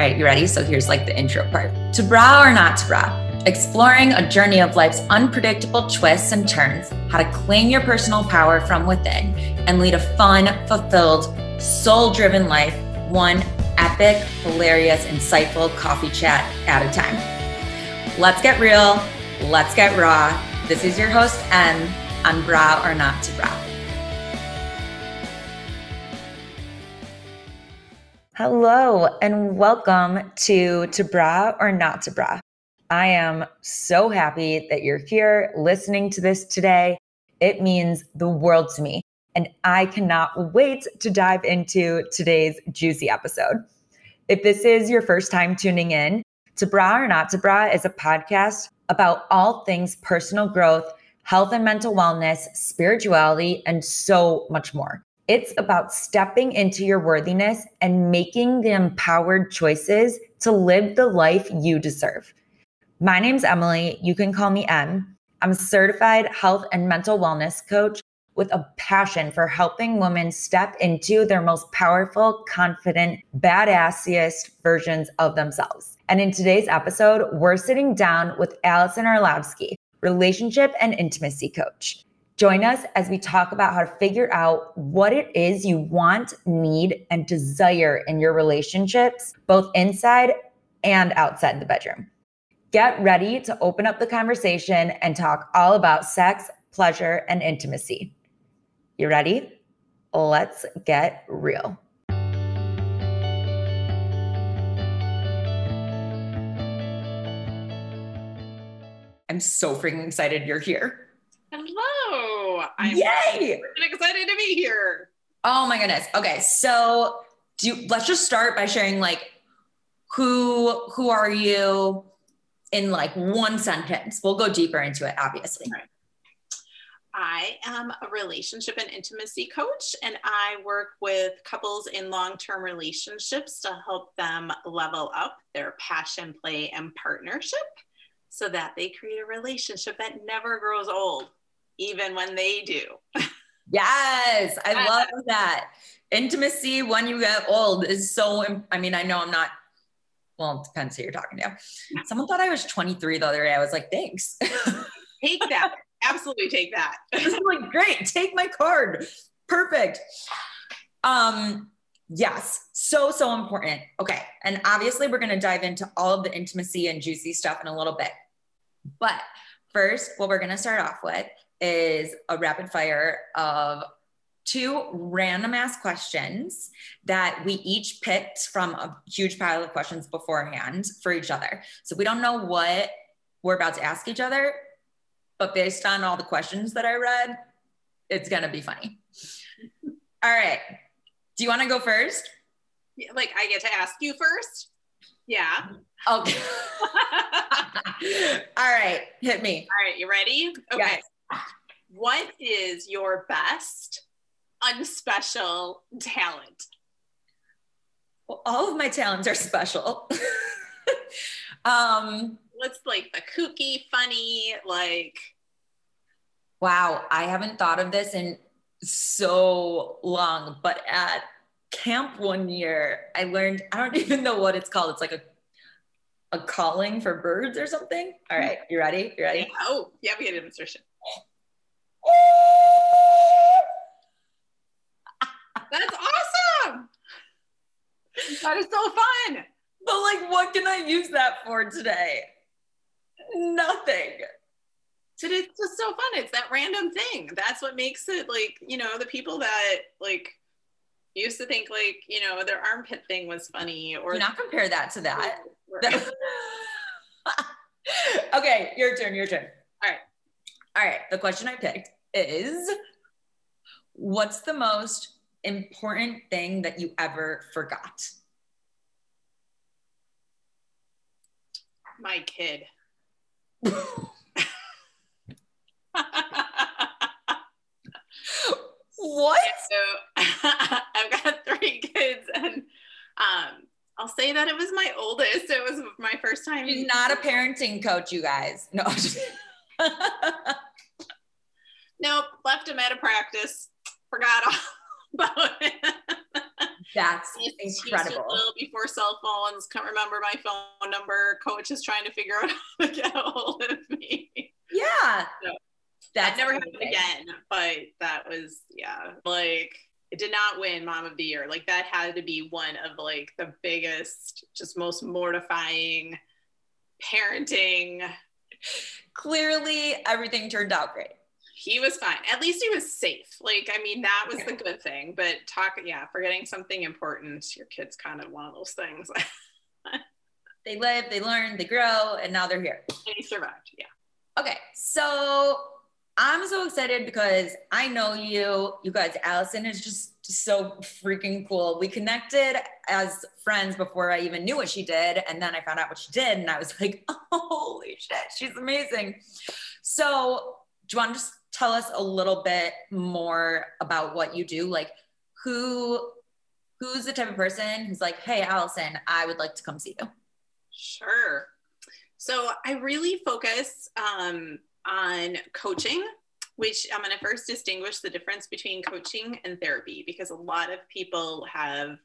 All right, you ready? So here's like the intro part. To bra or not to bra? Exploring a journey of life's unpredictable twists and turns, how to claim your personal power from within and lead a fun, fulfilled, soul driven life, one epic, hilarious, insightful coffee chat at a time. Let's get real. Let's get raw. This is your host, Em, on Bra or Not to Bra. Hello and welcome to To Bra or Not to Bra. I am so happy that you're here listening to this today. It means the world to me, and I cannot wait to dive into today's juicy episode. If this is your first time tuning in, To Bra or Not to Bra is a podcast about all things personal growth, health and mental wellness, spirituality, and so much more. It's about stepping into your worthiness and making the empowered choices to live the life you deserve. My name's Emily. You can call me Em. I'm a certified health and mental wellness coach with a passion for helping women step into their most powerful, confident, badassiest versions of themselves. And in today's episode, we're sitting down with Allison Arlavsky, relationship and intimacy coach. Join us as we talk about how to figure out what it is you want, need, and desire in your relationships, both inside and outside the bedroom. Get ready to open up the conversation and talk all about sex, pleasure, and intimacy. You ready? Let's get real. I'm so freaking excited you're here. Hello. I'm Yay! excited to be here. Oh my goodness. Okay, so do you, let's just start by sharing like who who are you in like one sentence. We'll go deeper into it, obviously. Right. I am a relationship and intimacy coach, and I work with couples in long term relationships to help them level up their passion, play, and partnership so that they create a relationship that never grows old even when they do. Yes, I love that. Intimacy when you get old is so, I mean, I know I'm not, well, it depends who you're talking to. Someone thought I was 23 the other day. I was like, thanks. take that. Absolutely take that. this is like, great. Take my card. Perfect. Um, yes, so, so important. Okay. And obviously, we're going to dive into all of the intimacy and juicy stuff in a little bit. But first, what we're going to start off with is a rapid fire of two random ass questions that we each picked from a huge pile of questions beforehand for each other. So we don't know what we're about to ask each other, but based on all the questions that I read, it's going to be funny. All right. Do you want to go first? Like I get to ask you first? Yeah. Okay. all right. Hit me. All right. You ready? Okay. Yes what is your best unspecial talent? Well, all of my talents are special. um, What's like the kooky, funny, like? Wow, I haven't thought of this in so long, but at camp one year, I learned, I don't even know what it's called. It's like a a calling for birds or something. All right, you ready? You ready? Oh, yeah, we had a demonstration. That's awesome. That is so fun. But like, what can I use that for today? Nothing. It's just so fun. It's that random thing. That's what makes it like, you know, the people that like used to think like, you know, their armpit thing was funny or Do not compare that to that. okay, your turn, your turn. All right. All right. The question I picked is what's the most important thing that you ever forgot? My kid. what? So I've got three kids and um I'll say that it was my oldest. It was my first time. She's not a parenting coach, you guys. No. nope, left him at a practice. Forgot all about it. That's incredible. Little before cell phones, can't remember my phone number. Coach is trying to figure out how to get a hold of me. Yeah. So, that never happened again, but that was yeah, like it did not win mom of the year. Like that had to be one of like the biggest, just most mortifying parenting. Clearly everything turned out great. He was fine. At least he was safe. Like, I mean, that was the good thing. But talk, yeah, forgetting something important, your kid's kind of one of those things. they live, they learn, they grow, and now they're here. And he survived. Yeah. Okay. So I'm so excited because I know you. You guys, Allison is just so freaking cool. We connected as friends before I even knew what she did. And then I found out what she did. And I was like, holy shit, she's amazing. So, do you want to just tell us a little bit more about what you do? Like, who who's the type of person who's like, hey, Allison, I would like to come see you? Sure. So I really focus um, on coaching, which I'm going to first distinguish the difference between coaching and therapy because a lot of people have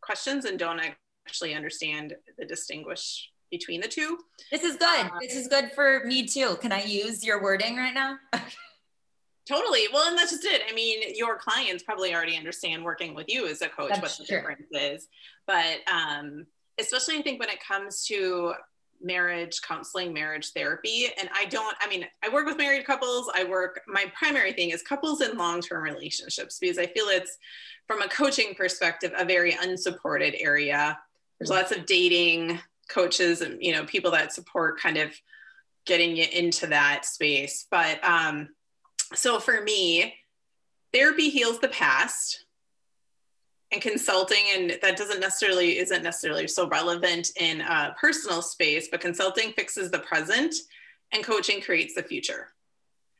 questions and don't actually understand the distinguish between the two. This is good. Um, this is good for me too. Can I use your wording right now? totally. Well, and that's just it. I mean, your clients probably already understand working with you as a coach that's what the true. difference is. But um, especially I think when it comes to marriage counseling, marriage therapy. And I don't, I mean, I work with married couples. I work, my primary thing is couples in long term relationships because I feel it's, from a coaching perspective, a very unsupported area. There's lots of dating coaches and, you know, people that support kind of getting you into that space. But um, so for me, therapy heals the past and consulting and that doesn't necessarily isn't necessarily so relevant in a personal space but consulting fixes the present and coaching creates the future.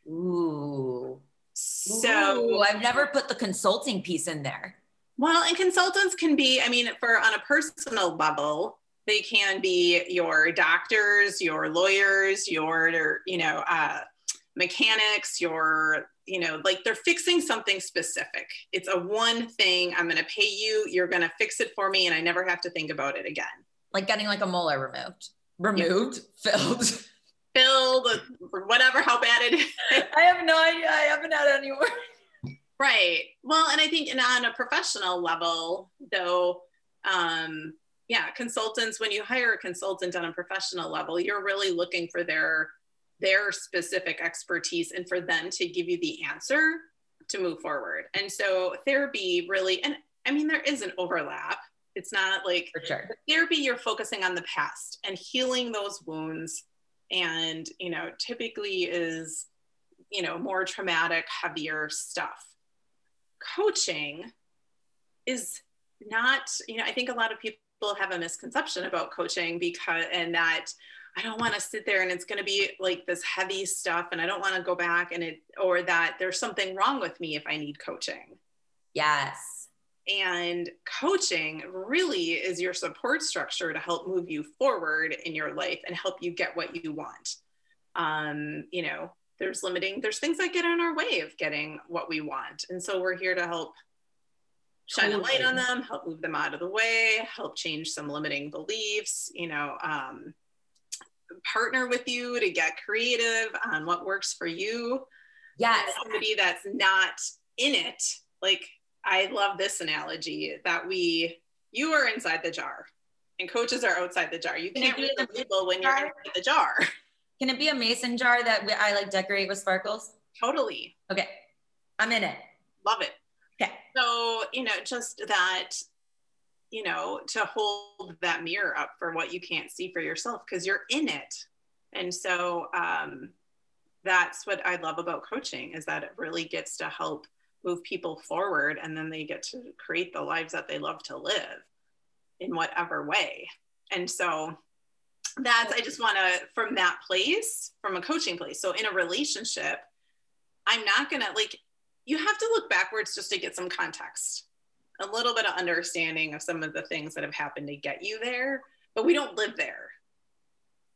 Ooh. So ooh, i've never put the consulting piece in there. Well and consultants can be i mean for on a personal level they can be your doctors your lawyers your you know uh, mechanics your you know, like they're fixing something specific. It's a one thing. I'm going to pay you. You're going to fix it for me, and I never have to think about it again. Like getting like a molar removed, removed, yeah. filled, filled, whatever. How bad it is. I have no idea. I haven't had any more. Right. Well, and I think and on a professional level, though, um, yeah, consultants. When you hire a consultant on a professional level, you're really looking for their their specific expertise and for them to give you the answer to move forward. And so therapy really, and I mean, there is an overlap. It's not like for sure. therapy, you're focusing on the past and healing those wounds. And, you know, typically is, you know, more traumatic, heavier stuff. Coaching is not, you know, I think a lot of people have a misconception about coaching because, and that I don't want to sit there and it's going to be like this heavy stuff and I don't want to go back and it or that there's something wrong with me if I need coaching. Yes. And coaching really is your support structure to help move you forward in your life and help you get what you want. Um, you know, there's limiting, there's things that get in our way of getting what we want. And so we're here to help shine totally. a light on them, help move them out of the way, help change some limiting beliefs, you know, um, partner with you to get creative on what works for you. Yes. Somebody that's not in it. Like, I love this analogy that we, you are inside the jar and coaches are outside the jar. You can't read the label when you're inside the jar. Can it be a mason jar that I like decorate with sparkles? Totally. Okay. I'm in it. Love it. Okay. So, you know, just that you know, to hold that mirror up for what you can't see for yourself because you're in it. And so um, that's what I love about coaching is that it really gets to help move people forward and then they get to create the lives that they love to live in whatever way. And so that's, I just want to, from that place, from a coaching place. So in a relationship, I'm not going to like, you have to look backwards just to get some context a little bit of understanding of some of the things that have happened to get you there, but we don't live there.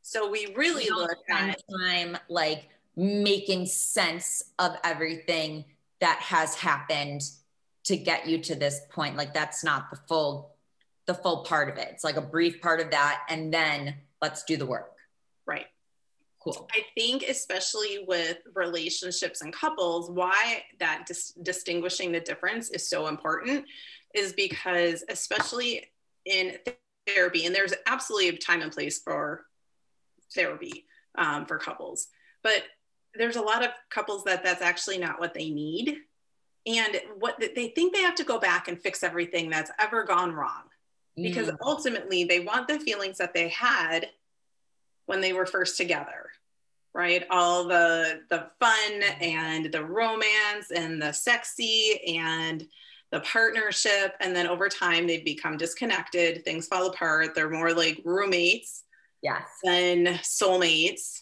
So we really we look at time like making sense of everything that has happened to get you to this point. Like that's not the full, the full part of it. It's like a brief part of that. And then let's do the work. Right. Cool. I think, especially with relationships and couples, why that dis- distinguishing the difference is so important is because, especially in therapy, and there's absolutely a time and place for therapy um, for couples, but there's a lot of couples that that's actually not what they need. And what they think they have to go back and fix everything that's ever gone wrong because mm. ultimately they want the feelings that they had when they were first together right? All the the fun and the romance and the sexy and the partnership. And then over time they become disconnected. Things fall apart. They're more like roommates yes. than soulmates.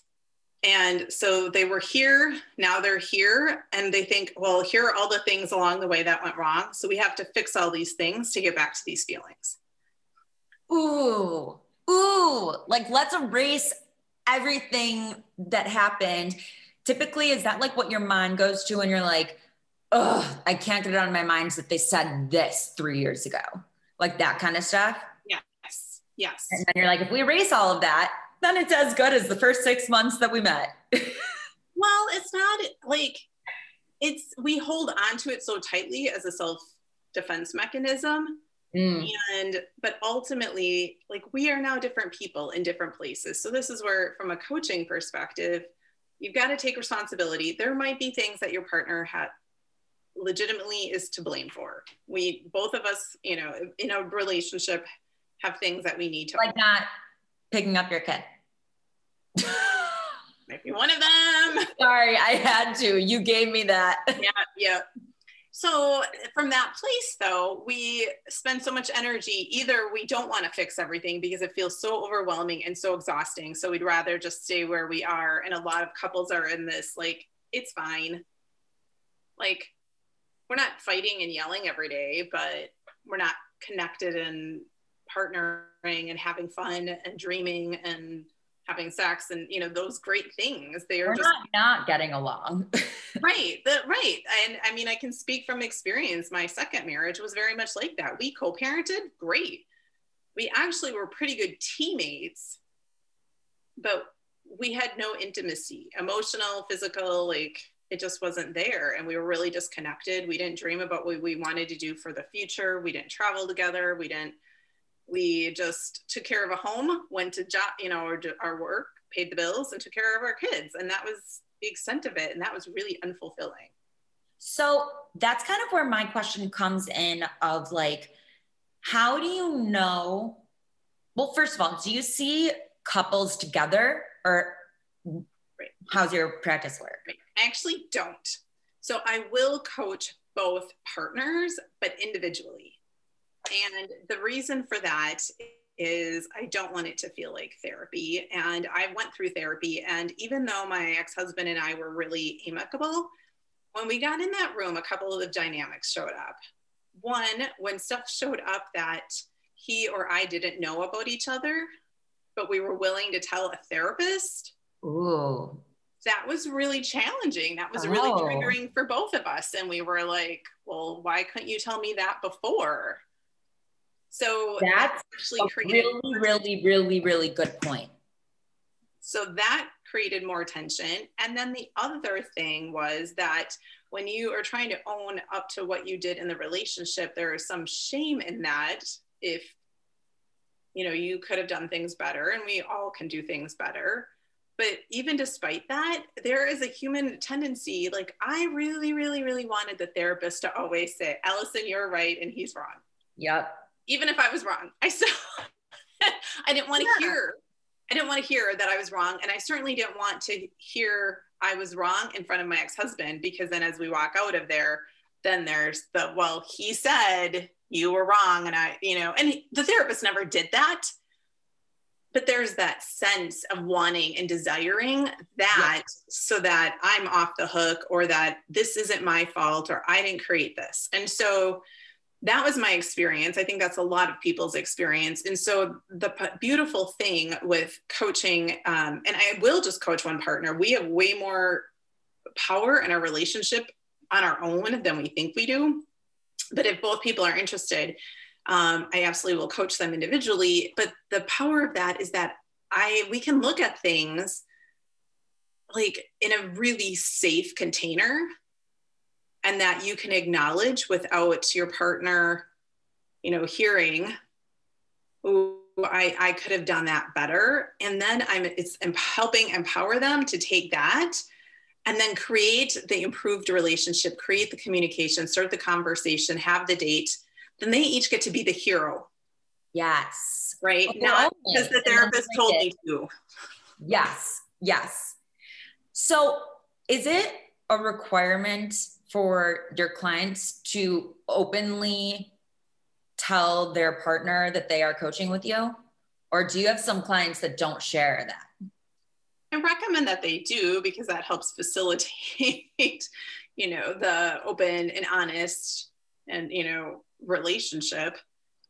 And so they were here. Now they're here. And they think well here are all the things along the way that went wrong. So we have to fix all these things to get back to these feelings. Ooh ooh like let's erase everything that happened. Typically is that like what your mind goes to when you're like oh i can't get it out of my mind that they said this three years ago. Like that kind of stuff? Yes yes. And then you're like if we erase all of that then it's as good as the first six months that we met. Well it's not like it's we hold on to it so tightly as a self defense mechanism Mm. And, but ultimately, like we are now different people in different places. So, this is where, from a coaching perspective, you've got to take responsibility. There might be things that your partner had legitimately is to blame for. We, both of us, you know, in a relationship, have things that we need to. Like not picking up your kid. Might be one of them. Sorry, I had to. You gave me that. Yeah, yeah. So, from that place, though, we spend so much energy. Either we don't want to fix everything because it feels so overwhelming and so exhausting. So, we'd rather just stay where we are. And a lot of couples are in this like, it's fine. Like, we're not fighting and yelling every day, but we're not connected and partnering and having fun and dreaming and having sex and you know those great things. They are We're just not, not getting along. Right the, right and i mean i can speak from experience. My second marriage was very much like that. We co-parented great. We actually were pretty good teammates but we had no intimacy emotional physical like it just wasn't there and we were really disconnected. We didn't dream about what we wanted to do for the future. We didn't travel together. We didn't we just took care of a home, went to job, you know, our, our work, paid the bills, and took care of our kids. And that was the extent of it. And that was really unfulfilling. So that's kind of where my question comes in of like, how do you know? Well, first of all, do you see couples together or right. how's your practice work? Right. I actually don't. So I will coach both partners, but individually. And the reason for that is I don't want it to feel like therapy. And I went through therapy. And even though my ex husband and I were really amicable, when we got in that room, a couple of dynamics showed up. One, when stuff showed up that he or I didn't know about each other, but we were willing to tell a therapist. Ooh. That was really challenging. That was oh. really triggering for both of us. And we were like, well, why couldn't you tell me that before? So that's actually created really, really, really, really good point. So that created more tension. And then the other thing was that when you are trying to own up to what you did in the relationship, there is some shame in that if you know you could have done things better and we all can do things better but even despite that there is a human tendency like i really really really wanted the therapist to always say allison you're right and he's wrong yep even if I was wrong. I still I didn't want to yeah. hear I didn't want to hear that I was wrong and I certainly didn't want to hear I was wrong in front of my ex-husband because then as we walk out of there then there's the well he said you were wrong and I you know and he, the therapist never did that but there's that sense of wanting and desiring that so that I'm off the hook or that this isn't my fault or I didn't create this. And so that was my experience. I think that's a lot of people's experience. And so the p- beautiful thing with coaching, um, and I will just coach one partner, we have way more power in our relationship on our own than we think we do. but if both people are interested, um, I absolutely will coach them individually. But the power of that is that I we can look at things like in a really safe container and that you can acknowledge without your partner you know hearing oh I, I could have done that better. And then i'm it's helping empower them to take that and then create the improved relationship create the communication start the conversation have the date then they each get to be the hero. Yes. Right? Okay. not because the therapist told me to. Yes. Yes. So is it a requirement for your clients to openly tell their partner that they are coaching with you? Or do you have some clients that don't share that? I recommend that they do because that helps facilitate, you know, the open and honest and, you know, relationship.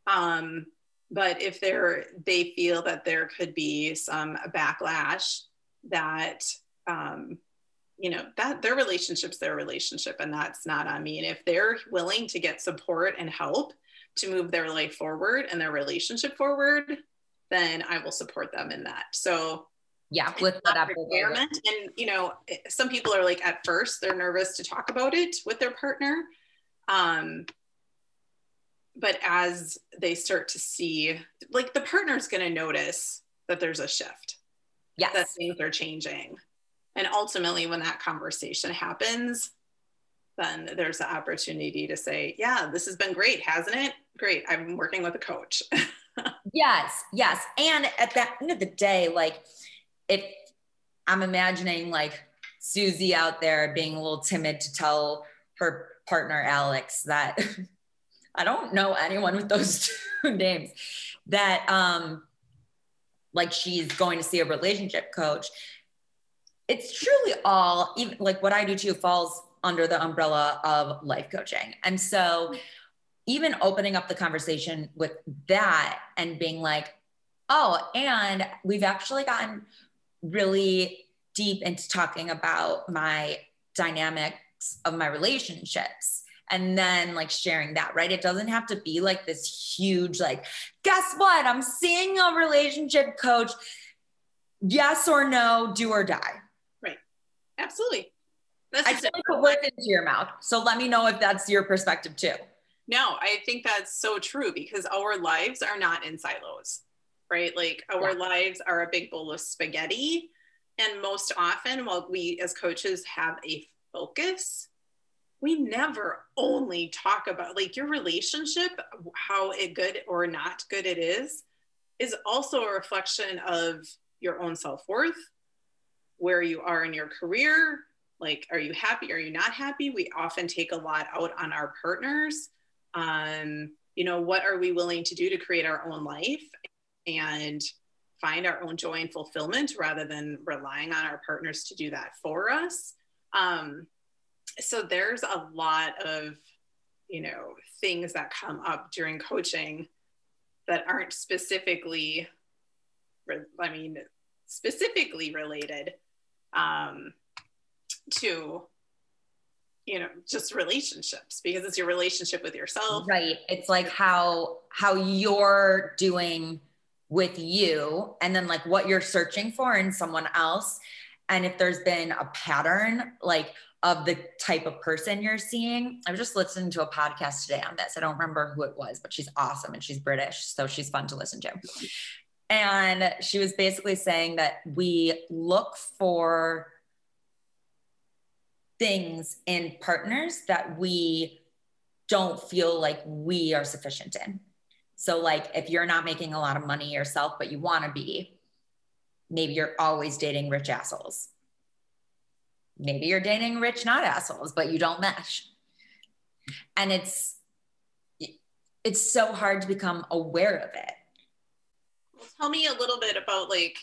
Um, but if they're they feel that there could be some backlash that um, you know that their relationship's their relationship and that's not on me. And if they're willing to get support and help to move their life forward and their relationship forward then i will support them in that. So yeah with that requirement. And you know some people are like at first they're nervous to talk about it with their partner. Um but as they start to see like the partner's going to notice that there's a shift. Yes. That things are changing and ultimately, when that conversation happens, then there's the opportunity to say, Yeah, this has been great, hasn't it? Great. I'm working with a coach. yes, yes. And at the end of the day, like if I'm imagining like Susie out there being a little timid to tell her partner Alex that I don't know anyone with those two names that um like she's going to see a relationship coach it's truly all even like what I do too falls under the umbrella of life coaching. And so even opening up the conversation with that and being like, oh, and we've actually gotten really deep into talking about my dynamics of my relationships and then like sharing that, right? It doesn't have to be like this huge, like, guess what? I'm seeing a relationship coach. Yes or no, do or die Absolutely. That's I totally put words into your mouth. So let me know if that's your perspective too. No, I think that's so true because our lives are not in silos, right? Like our yeah. lives are a big bowl of spaghetti. And most often, while we as coaches have a focus, we never only talk about like your relationship, how it good or not good it is, is also a reflection of your own self worth, where you are in your career. Like, are you happy? Are you not happy? We often take a lot out on our partners. Um, you know, what are we willing to do to create our own life and find our own joy and fulfillment rather than relying on our partners to do that for us? Um, so there's a lot of, you know, things that come up during coaching that aren't specifically, I mean, specifically related um, to you know just relationships because it's your relationship with yourself. Right. It's like how how you're doing with you and then like what you're searching for in someone else. And if there's been a pattern like of the type of person you're seeing i was just listening to a podcast today on this. I don't remember who it was but she's awesome and she's british so she's fun to listen to and she was basically saying that we look for things in partners that we don't feel like we are sufficient in. So, like, if you're not making a lot of money yourself, but you want to be, maybe you're always dating rich assholes. Maybe you're dating rich, not assholes, but you don't mesh. And it's, it's so hard to become aware of it tell me a little bit about like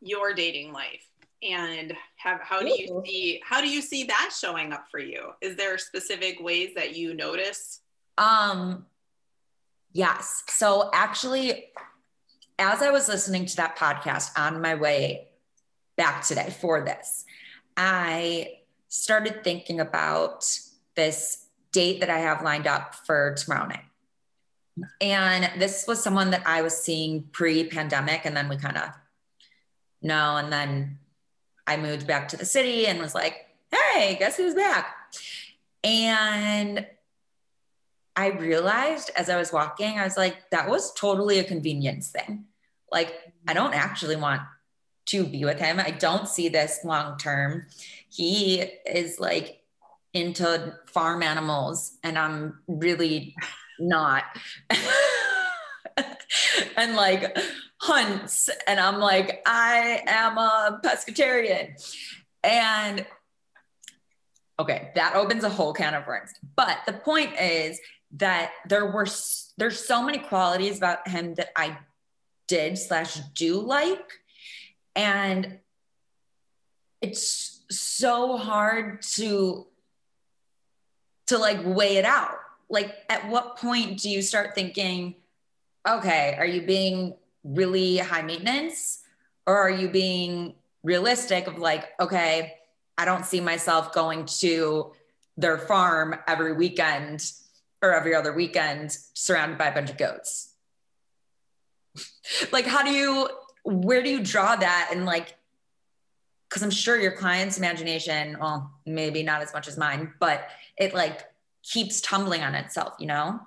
your dating life and have how do you see how do you see that showing up for you? Is there specific ways that you notice? Um yes. So actually as I was listening to that podcast on my way back today for this, I started thinking about this date that I have lined up for tomorrow night. And this was someone that I was seeing pre pandemic, and then we kind of no. And then I moved back to the city and was like, hey, guess who's back? And I realized as I was walking, I was like, that was totally a convenience thing. Like, I don't actually want to be with him. I don't see this long term. He is like into farm animals, and I'm really not. and like hunts, and I'm like, I am a pescatarian. And okay, that opens a whole can of worms. But the point is that there were there's so many qualities about him that I did slash do like, and it's so hard to to like weigh it out. Like, at what point do you start thinking, okay, are you being really high maintenance, or are you being realistic of like, okay, I don't see myself going to their farm every weekend or every other weekend surrounded by a bunch of goats. like, how do you, where do you draw that? And like, because I'm sure your client's imagination, well, maybe not as much as mine, but it like keeps tumbling on itself, you know?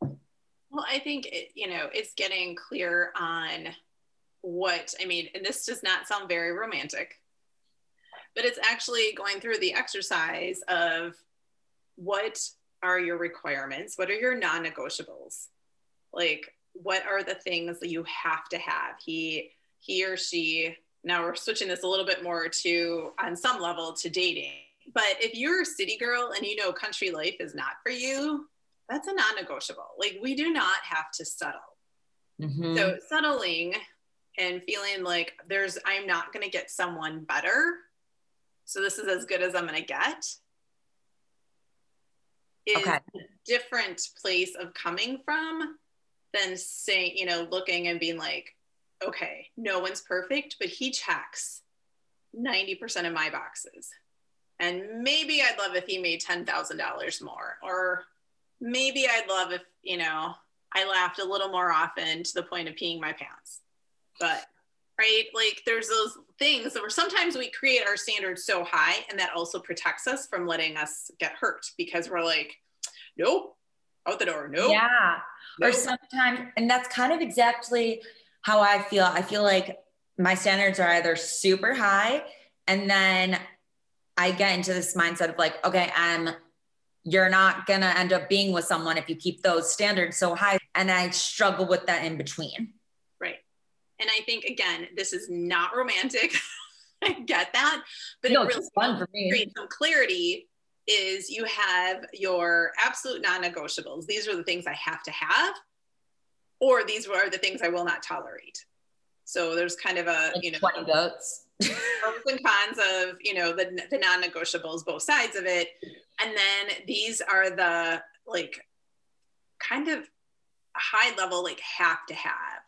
Well, I think, it, you know, it's getting clear on what, I mean, and this does not sound very romantic, but it's actually going through the exercise of what are your requirements? What are your non negotiables? Like, what are the things that you have to have? He, he or she, now we're switching this a little bit more to, on some level, to dating. But if you're a city girl and you know country life is not for you, that's a non negotiable. Like, we do not have to settle. Mm-hmm. So, settling and feeling like there's, I'm not going to get someone better. So, this is as good as I'm going to get is okay. a different place of coming from than saying, you know, looking and being like, okay, no one's perfect, but he checks 90% of my boxes. And maybe I'd love if he made $10,000 more. Or maybe I'd love if, you know, I laughed a little more often to the point of peeing my pants. But, right, like there's those things that where sometimes we create our standards so high and that also protects us from letting us get hurt because we're like, nope, out the door, nope. Yeah. Nope. Or sometimes, and that's kind of exactly how I feel. I feel like my standards are either super high and then I get into this mindset of like, okay, I'm you're not gonna end up being with someone if you keep those standards so high. And I struggle with that in between. Right. And I think again, this is not romantic. I get that, but no, it really fun for me. Some clarity is you have your absolute non-negotiables. These are the things I have to have, or these are the things I will not tolerate. So there's kind of a like you know 20 goats. Pros and cons of you know the, the non-negotiables both sides of it. And then these are the like kind of high level like have to have.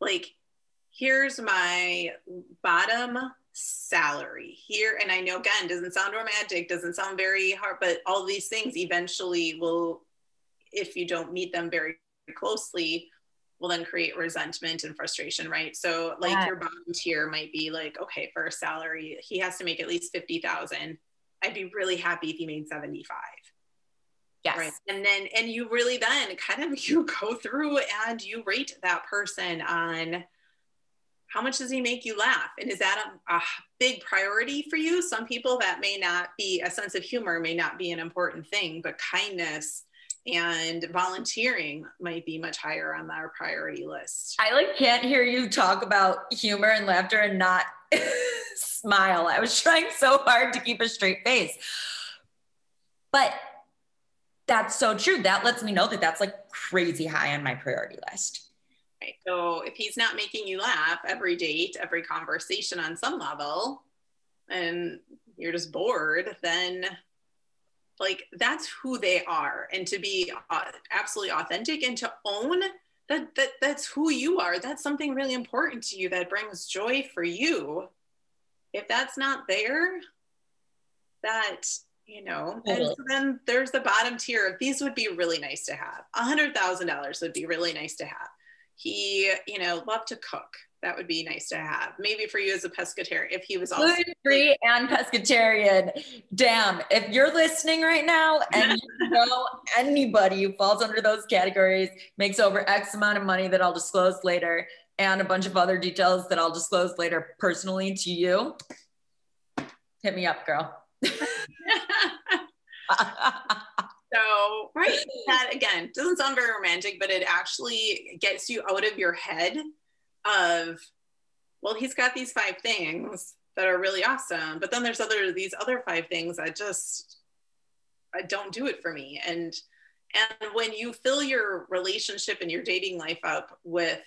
Like here's my bottom salary here. And i know again doesn't sound romantic doesn't sound very hard but all these things eventually will if you don't meet them very closely will then create resentment and frustration, right? So like yeah. your tier might be like, okay, for a salary, he has to make at least 50,000. I'd be really happy if he made 75. Yes. Right. And then, and you really then kind of, you go through and you rate that person on how much does he make you laugh? And is that a, a big priority for you? Some people that may not be a sense of humor may not be an important thing, but kindness, and volunteering might be much higher on our priority list. I like can't hear you talk about humor and laughter and not smile. I was trying so hard to keep a straight face. But that's so true. That lets me know that that's like crazy high on my priority list. Right. So if he's not making you laugh every date, every conversation on some level, and you're just bored, then like that's who they are. And to be uh, absolutely authentic and to own that, that that's who you are. That's something really important to you that brings joy for you. If that's not there that you know totally. and then there's the bottom tier of these would be really nice to have. A hundred thousand dollars would be really nice to have. He you know loved to cook that would be nice to have. Maybe for you as a pescatarian if he was also free and pescatarian. Damn if you're listening right now and you know anybody who falls under those categories makes over x amount of money that i'll disclose later and a bunch of other details that i'll disclose later personally to you hit me up girl. So right that again doesn't sound very romantic but it actually gets you out of your head of well he's got these five things that are really awesome but then there's other these other five things that just I don't do it for me. And and when you fill your relationship and your dating life up with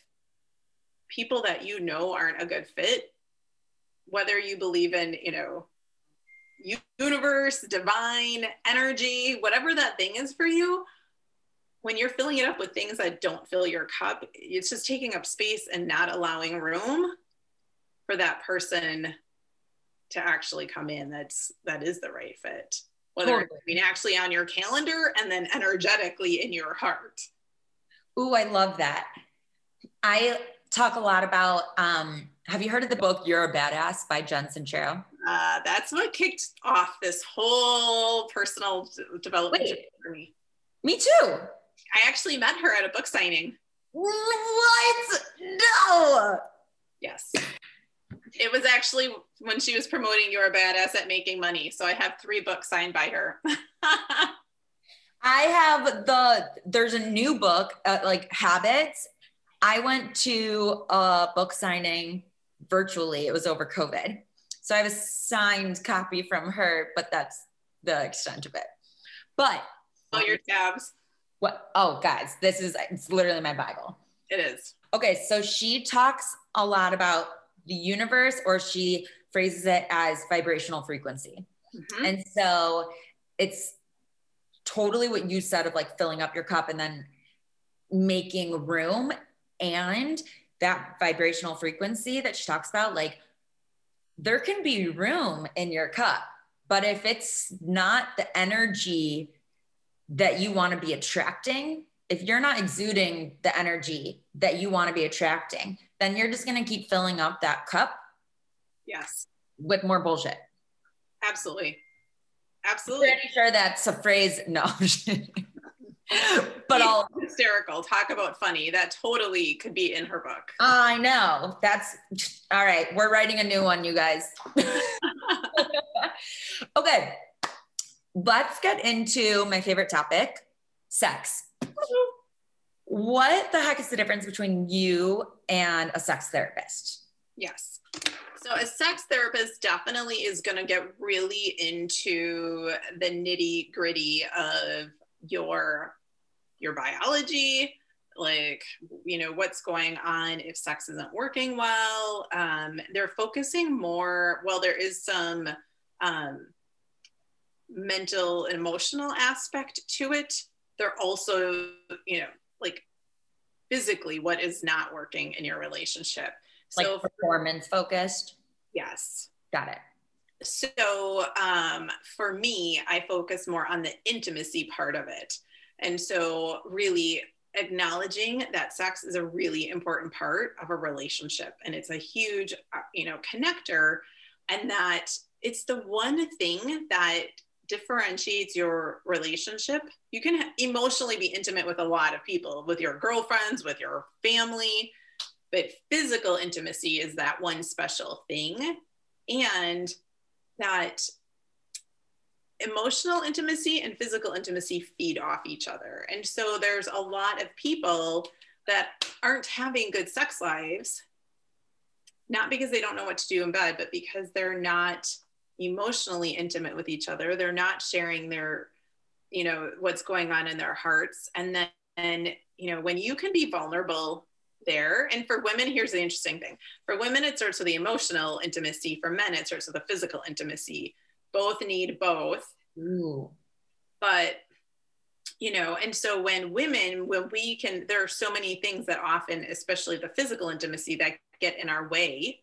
people that you know aren't a good fit whether you believe in you know universe, divine energy, whatever that thing is for you, when you're filling it up with things that don't fill your cup, it's just taking up space and not allowing room for that person to actually come in that's that is the right fit whether totally. I mean actually on your calendar and then energetically in your heart. Ooh, I love that. I talk a lot about um, have you heard of the book You're a Badass by Jen Sincero? Uh, that's what kicked off this whole personal development Wait, for me. Me too. I actually met her at a book signing. What? No. Yes. It was actually when she was promoting You're a Badass at Making Money. So I have three books signed by her. I have the, there's a new book, uh, like Habits. I went to a book signing virtually, it was over COVID. So I have a signed copy from her, but that's the extent of it. But all your tabs. What? Oh, guys, this is it's literally my Bible. It is. Okay, so she talks a lot about the universe, or she phrases it as vibrational frequency. Mm-hmm. And so it's totally what you said of like filling up your cup and then making room and that vibrational frequency that she talks about like there can be room in your cup. But if it's not the energy that you want to be attracting, if you're not exuding the energy that you want to be attracting, then you're just going to keep filling up that cup. Yes. With more bullshit. Absolutely. Absolutely. Pretty sure that's a phrase. No. but all hysterical. Talk about funny. That totally could be in her book. I know. That's all right. We're writing a new one, you guys. okay. Let's get into my favorite topic sex. What the heck is the difference between you and a sex therapist? Yes. So, a sex therapist definitely is going to get really into the nitty gritty of your your biology like you know what's going on if sex isn't working well um, they're focusing more well there is some um, mental emotional aspect to it. They're also you know like physically what is not working in your relationship. Like so performance focused? Yes. Got it. So um, for me i focus more on the intimacy part of it. And so, really acknowledging that sex is a really important part of a relationship and it's a huge, uh, you know, connector, and that it's the one thing that differentiates your relationship. You can emotionally be intimate with a lot of people, with your girlfriends, with your family, but physical intimacy is that one special thing. And that emotional intimacy and physical intimacy feed off each other. And so there's a lot of people that aren't having good sex lives, not because they don't know what to do in bed, but because they're not emotionally intimate with each other. They're not sharing their, you know, what's going on in their hearts. And then, and, you know, when you can be vulnerable there, and for women, here's the interesting thing for women, it starts with the emotional intimacy, for men, it starts with the physical intimacy both need both. Ooh. But you know, and so when women, when we can, there are so many things that often, especially the physical intimacy, that get in our way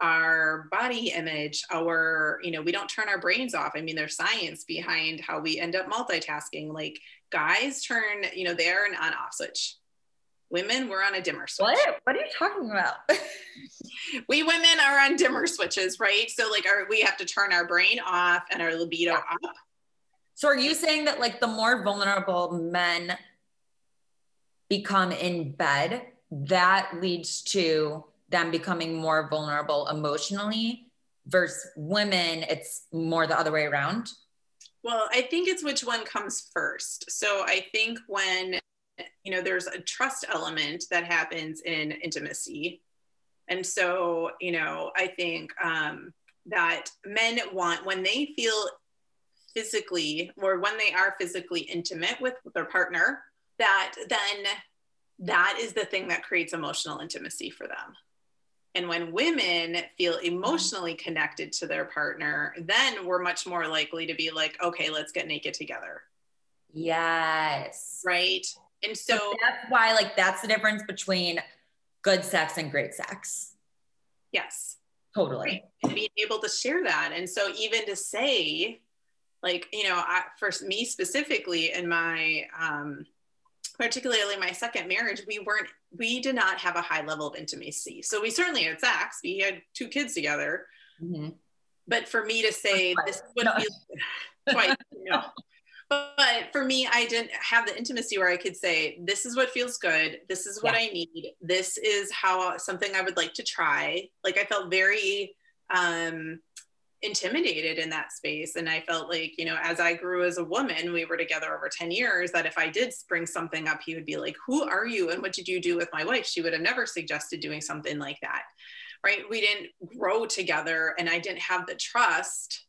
our body image, our, you know, we don't turn our brains off. I mean, there's science behind how we end up multitasking. Like guys turn, you know, they're an on off switch. Women, we're on a dimmer switch. What? What are you talking about? we women are on dimmer switches, right? So like our we have to turn our brain off and our libido yeah. up. So are you saying that like the more vulnerable men become in bed, that leads to them becoming more vulnerable emotionally versus women, it's more the other way around? Well, I think it's which one comes first. So I think when, you know, there's a trust element that happens in intimacy. And so, you know, I think um, that men want, when they feel physically, or when they are physically intimate with their partner, that then that is the thing that creates emotional intimacy for them. And when women feel emotionally connected to their partner, then we're much more likely to be like, okay, let's get naked together. Yes. Right. And so, so that's why, like, that's the difference between good sex and great sex. Yes. Totally. Right. And being able to share that. And so, even to say, like, you know, I, for me specifically in my, um, particularly my second marriage, we weren't, we did not have a high level of intimacy. So we certainly had sex. We had two kids together. Mm-hmm. But for me to say this would no. be twice, you know. But for me, I didn't have the intimacy where I could say, this is what feels good. This is what yeah. I need. This is how something I would like to try. Like I felt very um intimidated in that space. And I felt like, you know, as I grew as a woman, we were together over 10 years, that if I did bring something up, he would be like, Who are you? And what did you do with my wife? She would have never suggested doing something like that. Right. We didn't grow together, and I didn't have the trust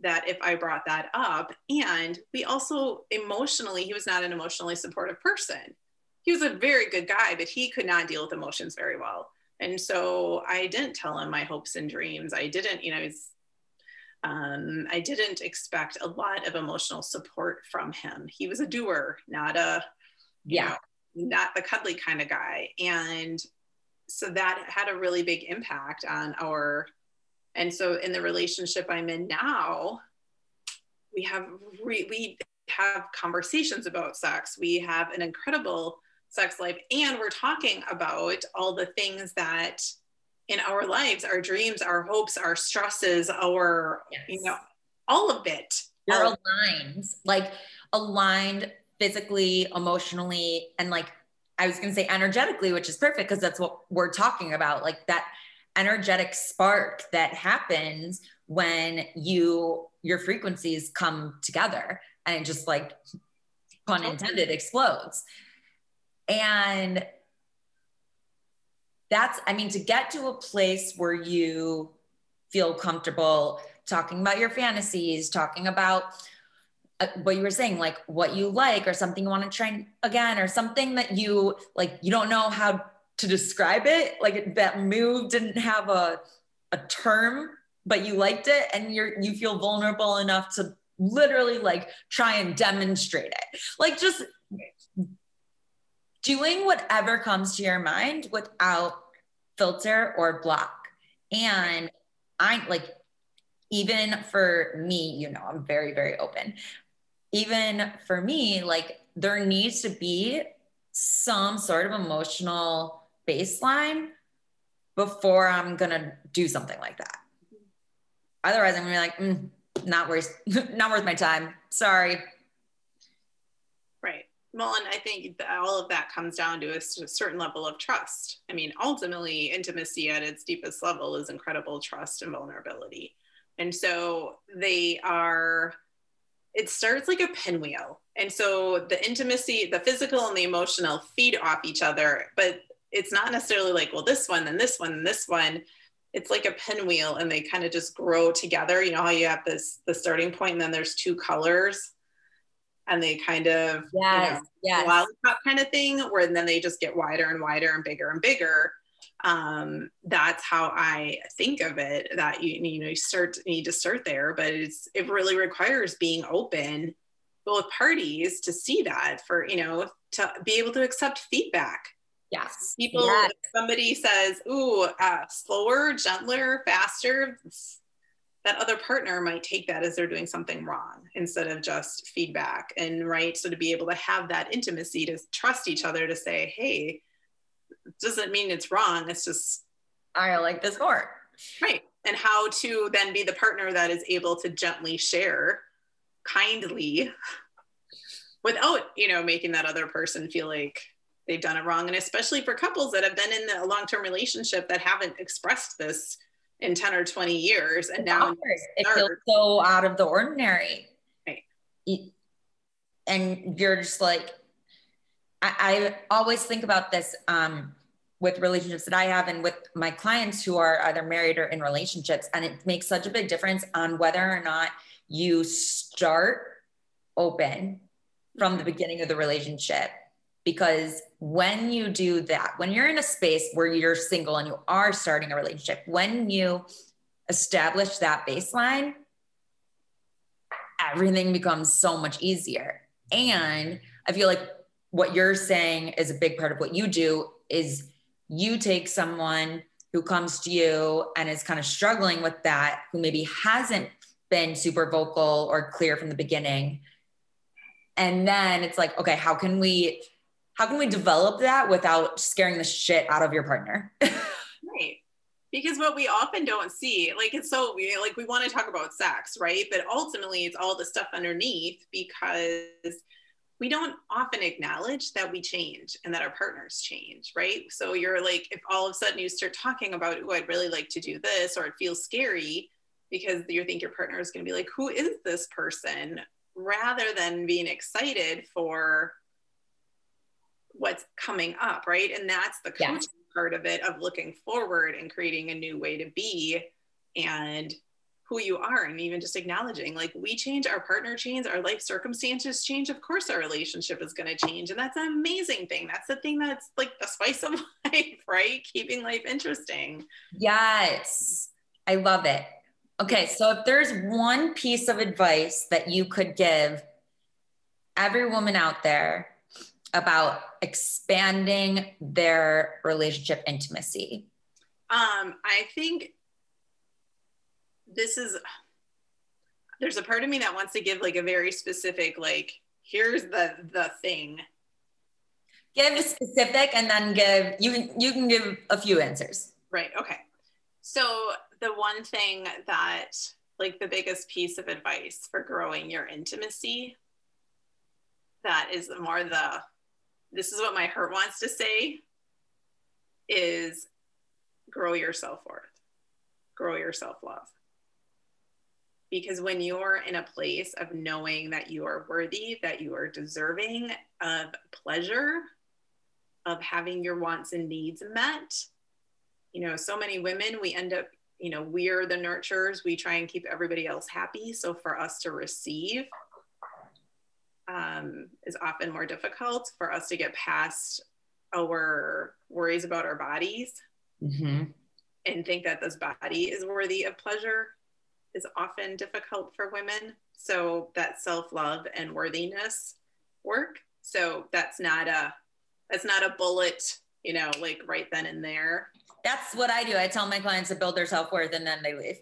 that if I brought that up. And we also emotionally, he was not an emotionally supportive person. He was a very good guy, but he could not deal with emotions very well. And so I didn't tell him my hopes and dreams. I didn't, you know, he's um, I didn't expect a lot of emotional support from him. He was a doer, not a, yeah, know, not the cuddly kind of guy. And so that had a really big impact on our, and so in the relationship I'm in now, we have, re, we have conversations about sex. We have an incredible sex life and we're talking about all the things that in our lives, our dreams, our hopes, our stresses, our, yes. you know, all of it. You're um, aligned, like aligned physically, emotionally, and like I was going to say energetically, which is perfect because that's what we're talking about. Like that energetic spark that happens when you your frequencies come together and it just like pun intended explodes. And that's, I mean, to get to a place where you feel comfortable talking about your fantasies, talking about uh, what you were saying, like what you like, or something you want to try again, or something that you like, you don't know how to describe it. Like that move didn't have a, a term, but you liked it and you're, you feel vulnerable enough to literally like try and demonstrate it. Like just doing whatever comes to your mind without filter or block. And I like, even for me, you know, I'm very, very open. Even for me, like, there needs to be some sort of emotional baseline before I'm gonna do something like that. Otherwise, I'm gonna be like, mm, not worth, not worth my time. Sorry, well, and I think all of that comes down to a certain level of trust. I mean, ultimately, intimacy at its deepest level is incredible trust and vulnerability. And so they are, it starts like a pinwheel. And so the intimacy, the physical and the emotional feed off each other, but it's not necessarily like, well, this one and this one and this one. It's like a pinwheel and they kind of just grow together. You know how you have this, the starting point and then there's two colors and they kind of yes, you know, yes. lollipop kind of thing where then they just get wider and wider and bigger and bigger um, that's how I think of it. That you you know you start need to start there, but it's it really requires being open, both parties to see that for you know to be able to accept feedback. Yes. People, yes. somebody says, ooh, uh, slower, gentler, faster, that other partner might take that as they're doing something wrong instead of just feedback. And right. So to be able to have that intimacy to trust each other to say, hey, doesn't mean it's wrong. It's just I like this more. Right. And how to then be the partner that is able to gently share kindly without, you know, making that other person feel like they've done it wrong. And especially for couples that have been in a long-term relationship that haven't expressed this in 10 or 20 years. And now it feels so out of the ordinary. Right. And you're just like, I, I always think about this um, with relationships that I have and with my clients who are either married or in relationships. And it makes such a big difference on whether or not you start open from the beginning of the relationship. Because when you do that, when you're in a space where you're single and you are starting a relationship, when you establish that baseline, everything becomes so much easier. And I feel like what you're saying is a big part of what you do is you take someone who comes to you and is kind of struggling with that, who maybe hasn't been super vocal or clear from the beginning. And then it's like, okay, how can we how can we develop that without scaring the shit out of your partner? right. Because what we often don't see, like it's so like we want to talk about sex, right? But ultimately it's all the stuff underneath because we don't often acknowledge that we change and that our partners change, right? So you're like, if all of a sudden you start talking about, oh, I'd really like to do this, or it feels scary because you think your partner is going to be like, who is this person? Rather than being excited for what's coming up, right? And that's the coaching part of it of looking forward and creating a new way to be and who you are and even just acknowledging like we change our partner change our life circumstances change. Of course our relationship is going to change. And that's an amazing thing. That's the thing that's like the spice of life right? Keeping life interesting. Yes. I love it. Okay so if there's one piece of advice that you could give every woman out there about expanding their relationship intimacy? Um i think this is there's a part of me that wants to give like a very specific like here's the the thing. Give specific and then give you can you can give a few answers. Right okay. So the one thing that like the biggest piece of advice for growing your intimacy that is more the this is what my heart wants to say is grow your self-worth. Grow your self-love. Because when you're in a place of knowing that you are worthy, that you are deserving of pleasure, of having your wants and needs met, you know, so many women, we end up, you know, we're the nurturers, we try and keep everybody else happy. So for us to receive um, is often more difficult for us to get past our worries about our bodies mm-hmm. and think that this body is worthy of pleasure is often difficult for women. So that self-love and worthiness work. So that's not a that's not a bullet, you know, like right then and there. That's what I do. I tell my clients to build their self-worth and then they leave.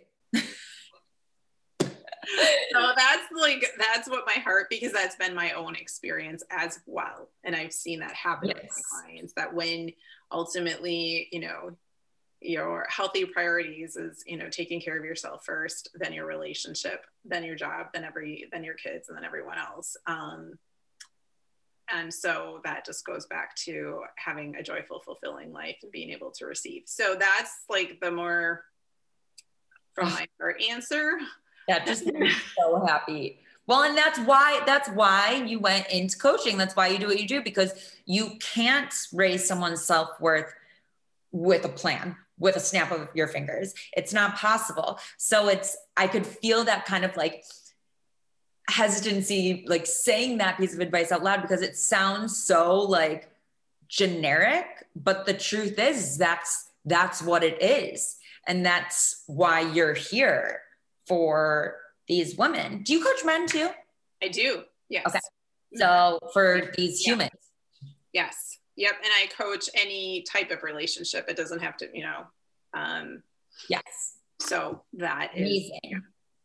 So that's like that's what my heart because that's been my own experience as well. And i've seen that happen yes. with clients that when ultimately you know your healthy priorities is you know taking care of yourself first then your relationship then your job then every then your kids and then everyone else. Um, and so that just goes back to having a joyful fulfilling life and being able to receive. So that's like the more from my answer yeah just so happy well and that's why that's why you went into coaching that's why you do what you do because you can't raise someone's self-worth with a plan with a snap of your fingers. It's not possible. So it's, I could feel that kind of like hesitancy, like saying that piece of advice out loud because it sounds so like generic. But the truth is, that's, that's what it is. And that's why you're here for these women. Do you coach men too? I do. Yes. Okay. So for these humans. Yes. Yep. And I coach any type of relationship. It doesn't have to, you know. Um, yes. So that Amazing. is.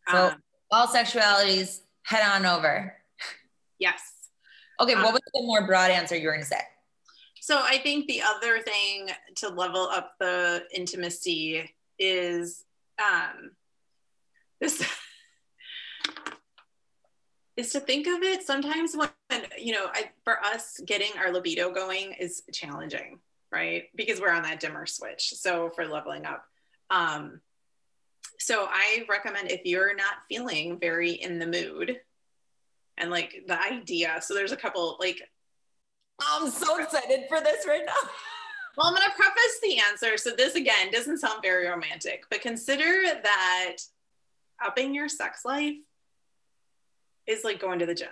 So um, all sexualities, head on over. Yes. Okay. Um, what was the more broad answer you were going to say? So I think the other thing to level up the intimacy is um, this is to think of it sometimes when you know I, for us getting our libido going is challenging right? Because we're on that dimmer switch so for leveling up. Um, so i recommend if you're not feeling very in the mood and like the idea so there's a couple like i'm so excited for this right now. Well i'm going to preface the answer. So this again doesn't sound very romantic but consider that upping your sex life is like going to the gym.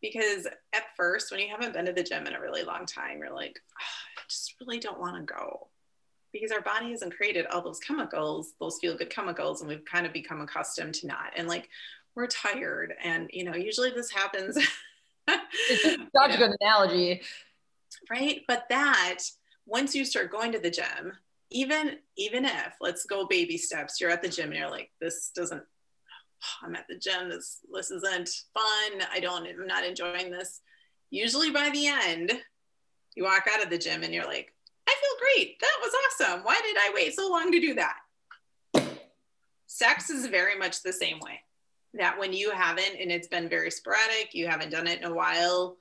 Because at first, when you haven't been to the gym in a really long time, you're like, oh, I just really don't want to go. Because our body hasn't created all those chemicals, those feel good chemicals, and we've kind of become accustomed to not. And like, we're tired. And, you know, usually this happens. it's such a good analogy. Right. But that, once you start going to the gym, even even if let's go baby steps you're at the gym and you're like this doesn't I'm at the gym. This this isn't fun. I don't. I'm not enjoying this. Usually by the end, you walk out of the gym and you're like, I feel great. That was awesome. Why did I wait so long to do that? Sex is very much the same way. That when you haven't, and it's been very sporadic, you haven't done it in a while,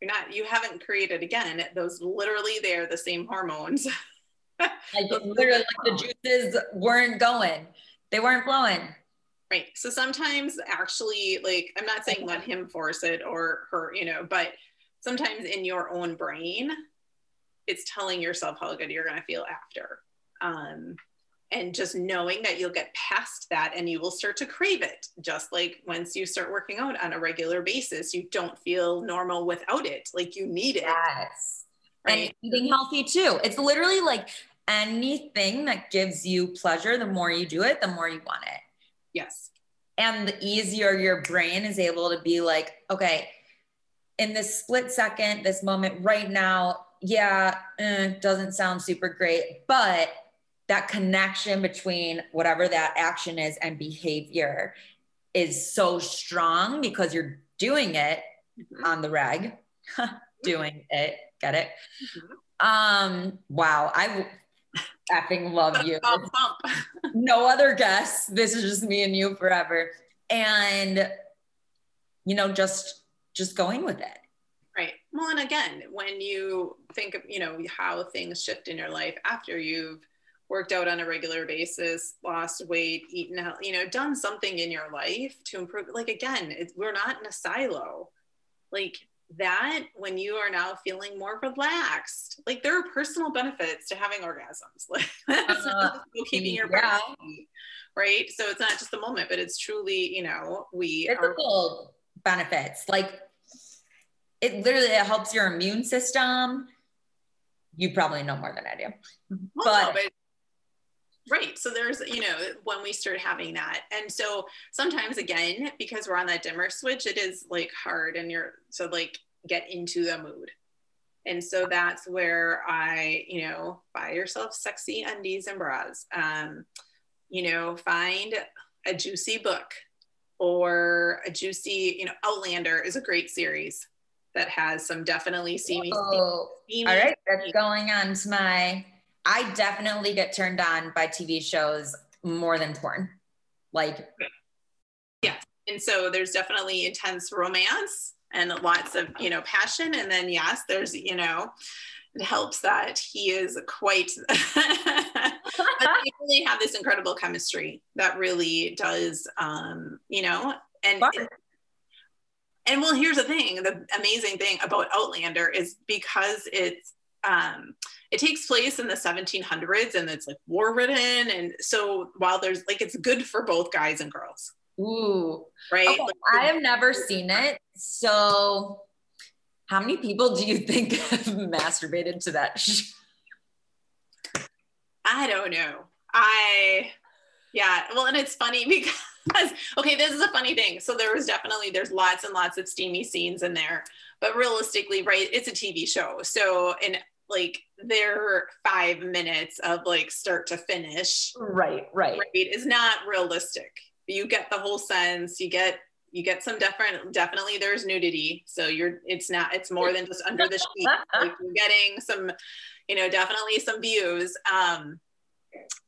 you're not, you haven't created again. Those literally, they're the same hormones. like literally, like the juices weren't going, they weren't flowing. Right. So sometimes actually, like, I'm not saying let him force it or her, you know, but sometimes in your own brain, it's telling yourself how good you're going to feel after. Um, and just knowing that you'll get past that and you will start to crave it. Just like once you start working out on a regular basis, you don't feel normal without it. Like you need it. Yes. Right? And eating healthy too. It's literally like anything that gives you pleasure, the more you do it, the more you want it. Yes. And the easier your brain is able to be like, okay, in this split second, this moment right now, yeah, eh, doesn't sound super great, but that connection between whatever that action is and behavior is so strong because you're doing it mm-hmm. on the reg, doing it, get it? Mm-hmm. Um, wow, I effing love you. no other guests. This is just me and you forever. And you know, just just going with it. Right. Well, and again, when you think of, you know, how things shift in your life after you've worked out on a regular basis, lost weight, eaten, you know, done something in your life to improve. Like again, we're not in a silo. Like that when you are now feeling more relaxed. Like there are personal benefits to having orgasms. Like uh, keeping your yeah. body right? So it's not just a moment but it's truly you know we physical are- benefits. Like it literally it helps your immune system. You probably know more than i do. Well, but, no, but Right. So there's, you know, when we start having that. And so sometimes again, because we're on that dimmer switch, it is like hard and you're so like get into the mood. And so that's where I, you know, buy yourself sexy undies and bras. Um, you know, find a juicy book or a juicy, you know, Outlander is a great series that has some definitely. Oh, steamy all right, that's going on to my I definitely get turned on by TV shows more than porn. Like, yeah. And so there's definitely intense romance and lots of, you know, passion. And then, yes, there's, you know, it helps that he is quite, but they really have this incredible chemistry that really does, um, you know, and. and well, here's the thing the amazing thing about Outlander is because it's um, it takes place in the 1700s and it's like war ridden. And so while there's like, it's good for both guys and girls. Ooh. Right. Okay, like, I have never seen it. So how many people do you think have masturbated to that? I don't know. I, yeah. Well, and it's funny because okay, this is a funny thing. So there was definitely there's lots and lots of steamy scenes in there, but realistically, right, it's a TV show. So in like their five minutes of like start to finish, right, right, right, is not realistic. You get the whole sense. You get you get some different definitely there's nudity so you're it's not it's more than just under the sheet like you're getting some you know definitely some views um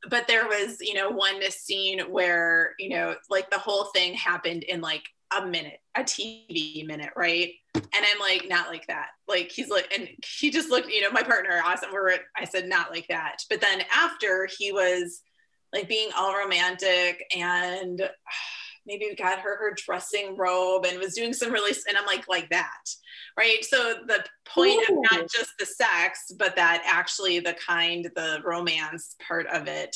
but there was you know one scene where you know like the whole thing happened in like a minute a tv minute right and i'm like not like that. Like he's like and he just looked you know my partner awesome we're i said not like that. But then after he was like being all romantic and maybe got her her dressing robe and was doing some really and i'm like like that right? So the point Ooh. of not just the sex but that actually the kind the romance part of it.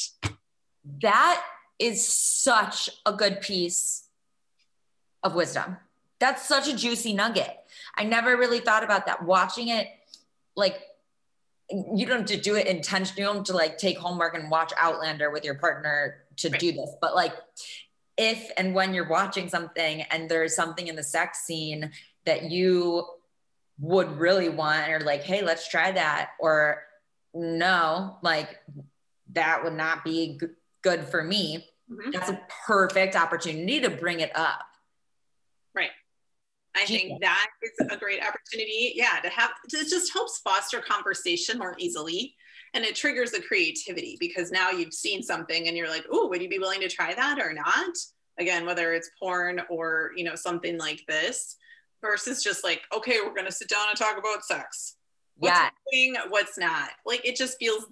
That is such a good piece of wisdom. That's such a juicy nugget i never really thought about that watching it like you don't have to do it intentionally you don't have to like take homework and watch outlander with your partner to right. do this but like if and when you're watching something and there's something in the sex scene that you would really want or like hey let's try that or no like that would not be good for me mm-hmm. that's a perfect opportunity to bring it up i think that is a great opportunity yeah to have it just helps foster conversation more easily and it triggers the creativity because now you've seen something and you're like oh would you be willing to try that or not? Again whether it's porn or you know something like this versus just like okay we're going to sit down and talk about sex. What's yeah. What's not? Like it just feels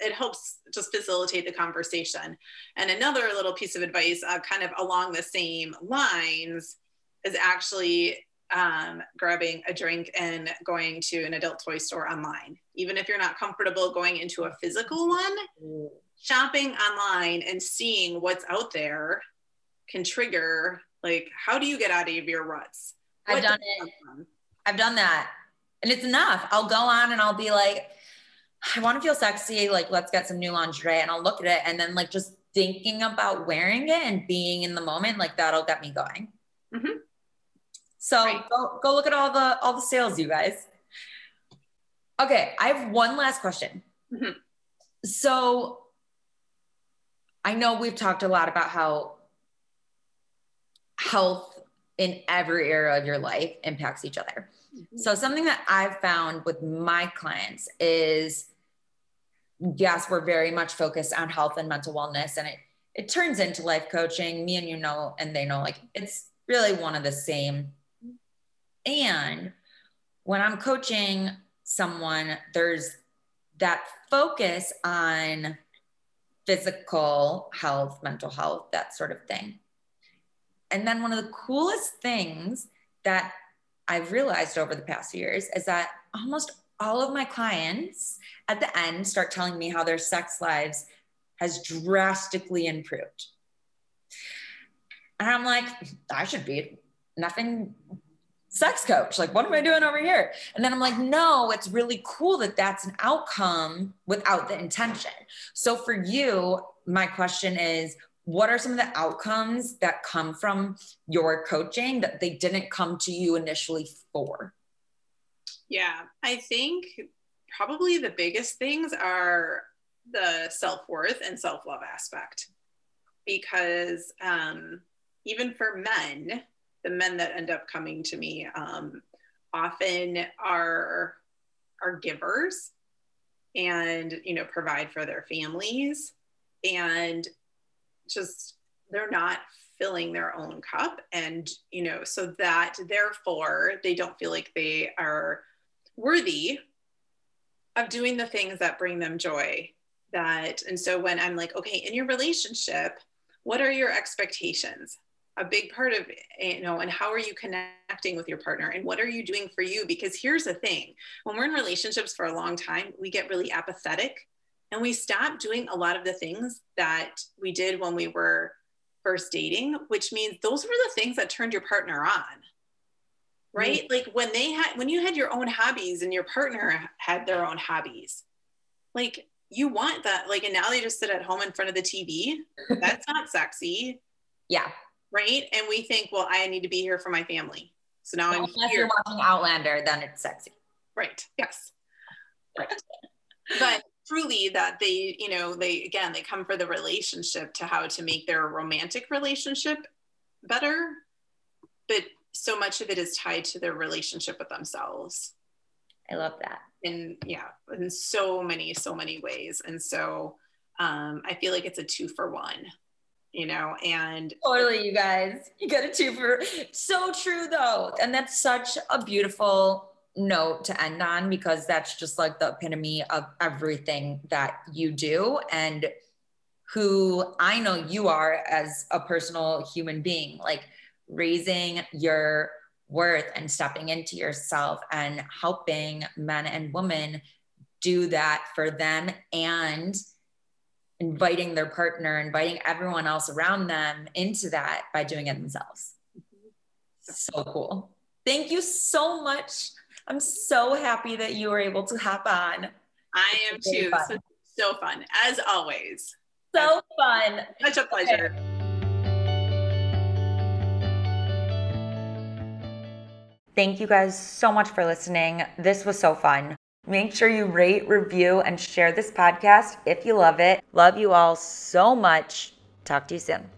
it helps just facilitate the conversation. And another little piece of advice uh, kind of along the same lines is actually um, grabbing a drink and going to an adult toy store online. Even if you're not comfortable going into a physical one, shopping online and seeing what's out there can trigger like how do you get out of your ruts? What I've done it. I've done that. And it's enough. I'll go on and I'll be like, I want to feel sexy. Like, let's get some new lingerie. And I'll look at it and then like just thinking about wearing it and being in the moment, like that'll get me going. Mm-hmm. So right. go, go look at all the all the sales, you guys. Okay, I have one last question. Mm-hmm. So I know we've talked a lot about how health in every area of your life impacts each other. Mm-hmm. So something that I've found with my clients is yes, we're very much focused on health and mental wellness and it it turns into life coaching. Me and you know and they know like it's really one of the same and when I'm coaching someone, there's that focus on physical health, mental health, that sort of thing. And then one of the coolest things that I've realized over the past years is that almost all of my clients at the end start telling me how their sex lives has drastically improved. And I'm like, I should be nothing sex coach. Like, what am I doing over here? And then I'm like, no, it's really cool that that's an outcome without the intention. So for you, my question is, what are some of the outcomes that come from your coaching that they didn't come to you initially for? Yeah, I think probably the biggest things are the self worth and self love aspect. Because um, even for men, the men that end up coming to me um, often are are givers and you know provide for their families and just they're not filling their own cup and you know so that therefore they don't feel like they are worthy of doing the things that bring them joy that and so when i'm like okay in your relationship what are your expectations a big part of you know and how are you connecting with your partner and what are you doing for you because here's the thing when we're in relationships for a long time we get really apathetic and we stop doing a lot of the things that we did when we were first dating which means those were the things that turned your partner on right mm-hmm. like when they had when you had your own hobbies and your partner had their own hobbies like you want that like and now they just sit at home in front of the tv that's not sexy Yeah. Right. And we think, well, I need to be here for my family. So now well, I'm Unless here. you're watching Outlander, then it's sexy. Right. Yes. Right. but truly that they, you know, they again they come for the relationship to how to make their romantic relationship better. But so much of it is tied to their relationship with themselves. I love that. And yeah, in so many, so many ways. And so um, I feel like it's a two for one, you know, and totally, you guys, you got a two for so true though. And that's such a beautiful note to end on because that's just like the epitome of everything that you do and who I know you are as a personal human being, like raising your worth and stepping into yourself and helping men and women do that for them and inviting their partner, inviting everyone else around them into that by doing it themselves. So cool. Thank you so much. I'm so happy that you were able to hop on. I am too. So, so fun, as always. So fun. Such a pleasure. Okay. Thank you guys so much for listening. This was so fun. Make sure you rate, review, and share this podcast if you love it. Love you all so much. Talk to you soon.